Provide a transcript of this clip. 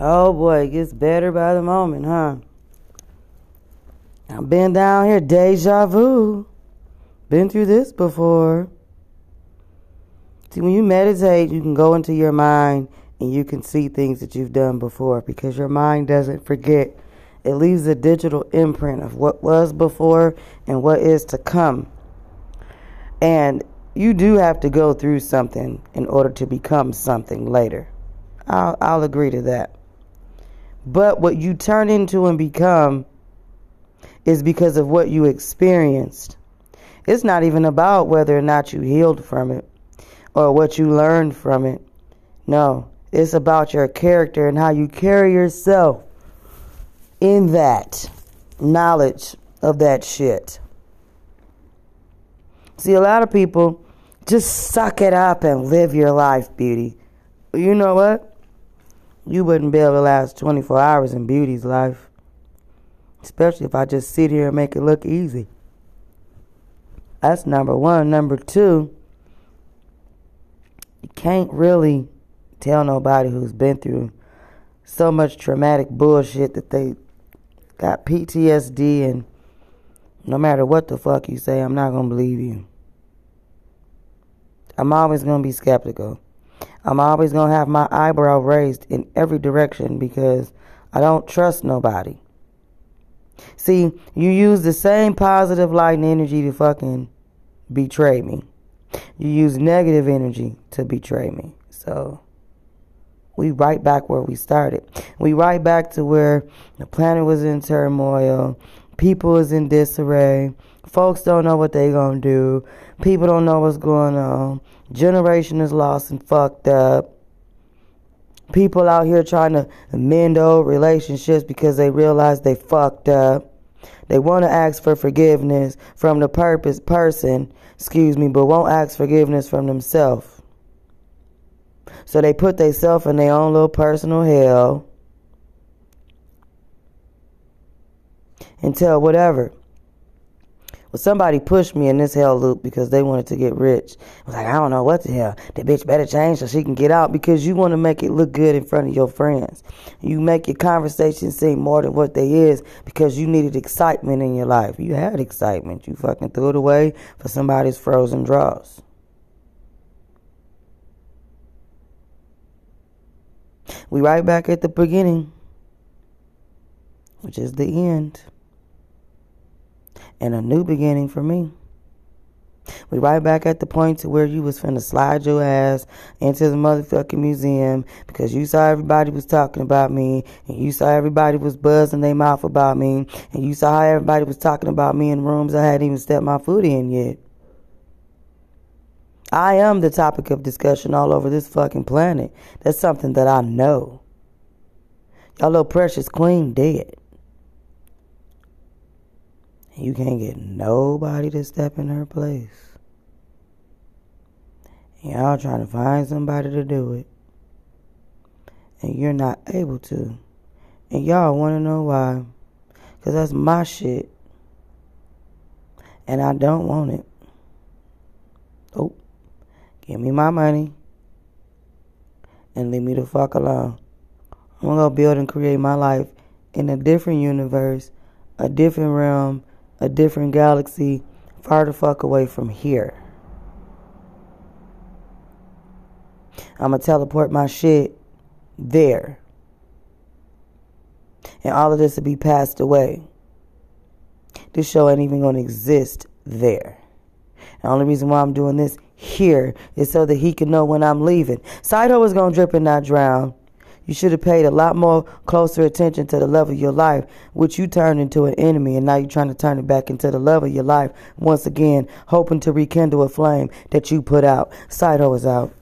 Oh boy, it gets better by the moment, huh? I've been down here, deja vu. Been through this before. See, when you meditate, you can go into your mind and you can see things that you've done before because your mind doesn't forget. It leaves a digital imprint of what was before and what is to come. And you do have to go through something in order to become something later. I'll, I'll agree to that. But what you turn into and become is because of what you experienced. It's not even about whether or not you healed from it or what you learned from it. No, it's about your character and how you carry yourself in that knowledge of that shit. See, a lot of people just suck it up and live your life, beauty. You know what? You wouldn't be able to last 24 hours in beauty's life. Especially if I just sit here and make it look easy. That's number one. Number two, you can't really tell nobody who's been through so much traumatic bullshit that they got PTSD and no matter what the fuck you say, I'm not going to believe you. I'm always going to be skeptical. I'm always going to have my eyebrow raised in every direction because I don't trust nobody. See, you use the same positive light and energy to fucking betray me. You use negative energy to betray me. So we right back where we started. We right back to where the planet was in turmoil, people is in disarray, folks don't know what they gonna do, people don't know what's going on, generation is lost and fucked up. People out here trying to mend old relationships because they realize they fucked up. They want to ask for forgiveness from the purpose person, excuse me, but won't ask forgiveness from themselves. So they put themselves in their own little personal hell until whatever. Well, somebody pushed me in this hell loop because they wanted to get rich. I was like, I don't know what the hell. The bitch better change so she can get out because you want to make it look good in front of your friends. You make your conversation seem more than what they is because you needed excitement in your life. You had excitement. You fucking threw it away for somebody's frozen draws. We right back at the beginning, which is the end, and a new beginning for me. We right back at the point to where you was finna slide your ass into the motherfucking museum because you saw everybody was talking about me and you saw everybody was buzzing their mouth about me and you saw how everybody was talking about me in rooms I hadn't even stepped my foot in yet. I am the topic of discussion all over this fucking planet. That's something that I know. Y'all little precious queen dead. You can't get nobody to step in her place. Y'all trying to find somebody to do it. And you're not able to. And y'all want to know why. Because that's my shit. And I don't want it. Oh. Give me my money and leave me the fuck alone. I'm gonna build and create my life in a different universe, a different realm, a different galaxy, far the fuck away from here. I'm gonna teleport my shit there. And all of this will be passed away. This show ain't even gonna exist there. The only reason why I'm doing this here is so that he can know when I'm leaving. Sido is going to drip and not drown. You should have paid a lot more closer attention to the love of your life, which you turned into an enemy, and now you're trying to turn it back into the love of your life once again, hoping to rekindle a flame that you put out. Sido is out.